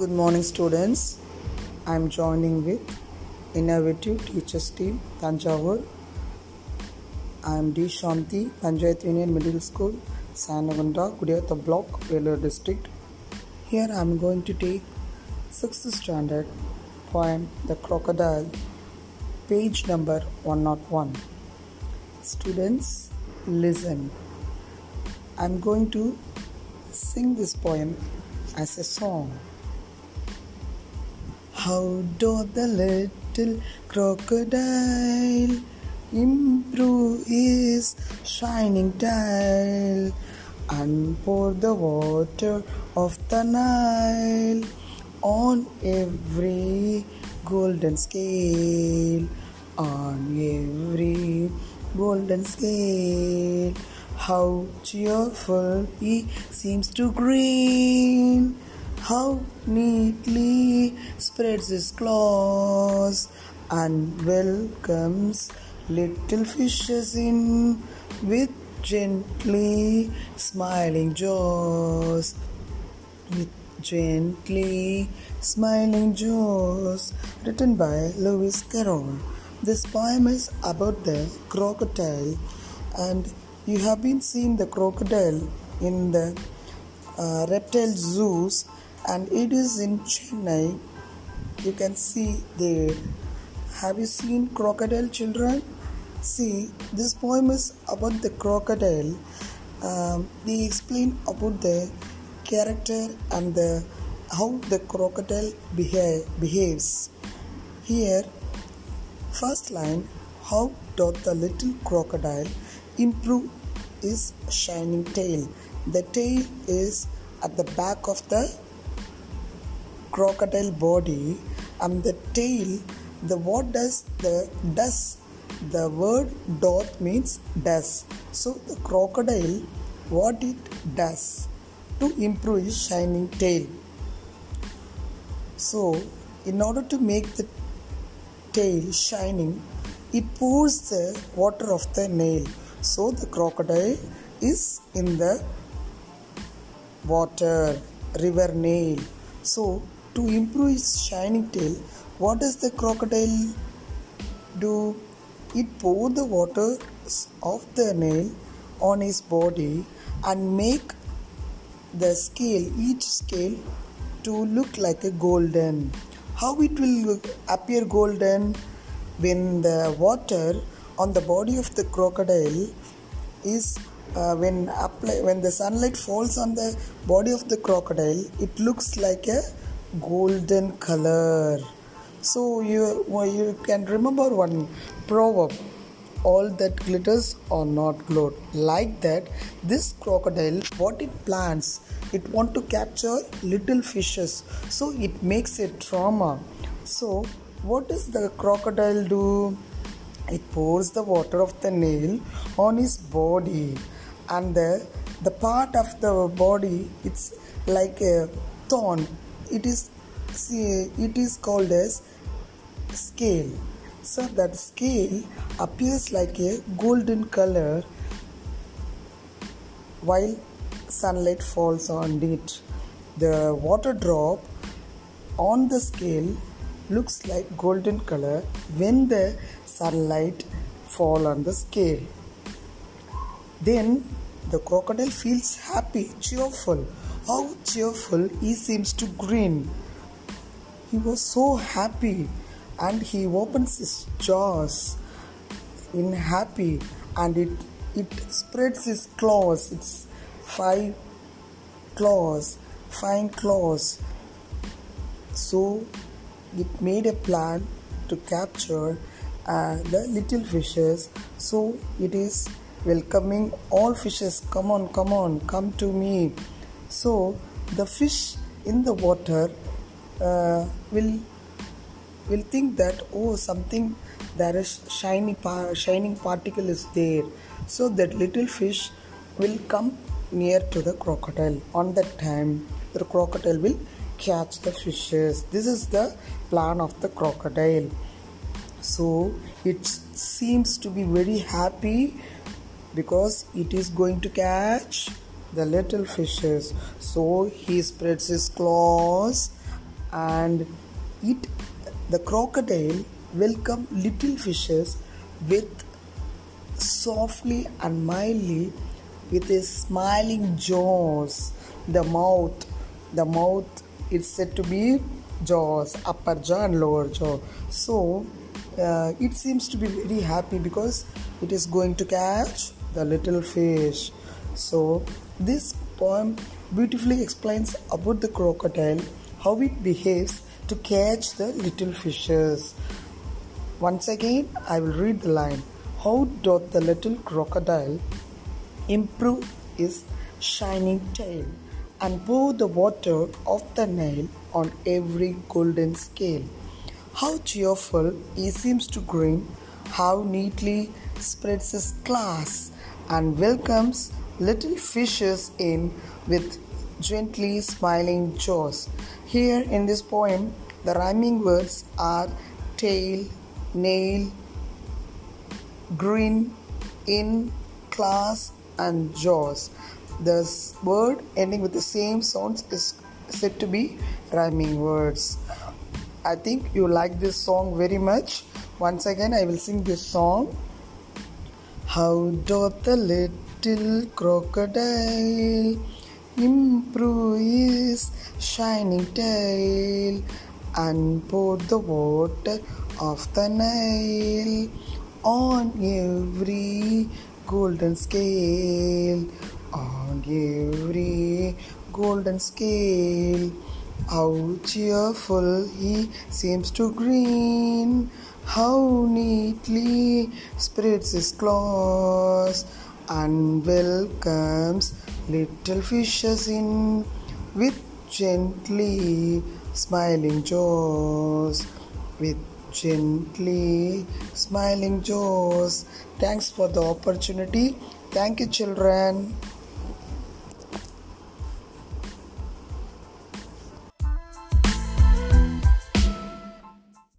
Good morning, students. I'm joining with Innovative Teachers Team, Thanjavur. I'm D. Shanti, Panchayat Union Middle School, Sanagunda, Gudiyatham Block, Vellore District. Here I'm going to take 6th standard poem The Crocodile, page number 101. Students, listen. I'm going to sing this poem as a song. How doth the little crocodile improve his shining tail and pour the water of the Nile on every golden scale, on every golden scale. How cheerful he seems to grin, how neatly spreads his claws and welcomes little fishes in with gently smiling jaws. With gently smiling jaws, written by Lewis Carroll. This poem is about the crocodile, and you have been seeing the crocodile in the uh, reptile zoos, and it is in Chennai. You can see there. Have you seen crocodile children? See, this poem is about the crocodile. Um, they explain about the character and the how the crocodile behave, behaves. Here, first line: How doth the little crocodile improve his shining tail? The tail is at the back of the crocodile body, and the tail. The what does the does the word doth means does. So the crocodile, what it does to improve his shining tail. So, in order to make the tail shining, it pours the water of the Nile. So, the crocodile is in the water, river Nile. So, to improve its shining tail, what does the crocodile do? It pour the water of the Nile on his body and make the scale each scale to look like a golden how it will appear golden when the water on the body of the crocodile is uh, when apply when the sunlight falls on the body of the crocodile it looks like a golden color. So you you can remember one proverb all that glitters are not gold. Like that this crocodile what it plans it want to capture little fishes. So it makes a trauma. So what does the crocodile do? It pours the water of the Nile on his body and the the part of the body it's like a thorn it is it is called as scale. So that scale appears like a golden color while sunlight falls on it. The water drop on the scale looks like golden color when the sunlight fall on the scale. Then the crocodile feels happy cheerful how cheerful he seems to grin. He was so happy and he opens his jaws in happy and it it spreads his claws. It's five claws fine claws. So it made a plan to capture uh, the little fishes. So it is welcoming all fishes. Come on come on come to me so the fish in the water uh, will will think that oh something there is shiny shining particle is there. So that little fish will come near to the crocodile. On that time the crocodile will catch the fishes. This is the plan of the crocodile. So it seems to be very happy because it is going to catch the little fishes. So he spreads his claws and it the crocodile welcome little fishes with softly and mildly with his smiling jaws. The mouth the mouth is said to be jaws upper jaw and lower jaw. So uh, it seems to be very happy because it is going to catch the little fish so this poem beautifully explains about the crocodile how it behaves to catch the little fishes once again i will read the line how doth the little crocodile improve his shining tail and pour the water of the Nile on every golden scale. How cheerful he seems to grin, how neatly spreads his claws and welcomes little fishes in with gently smiling jaws. Here in this poem, the rhyming words are tail, nail, grin, in, class, and jaws. The word ending with the same sounds is said to be rhyming words. I think you like this song very much. Once again, I will sing this song. How doth the little crocodile improve his shining tail and pour the water of the Nile on every golden scale on every golden scale. How cheerful he seems to grin, how neatly spreads his claws and welcomes little fishes in with gently smiling jaws. With gently smiling jaws. Thanks for the opportunity. Thank you, children.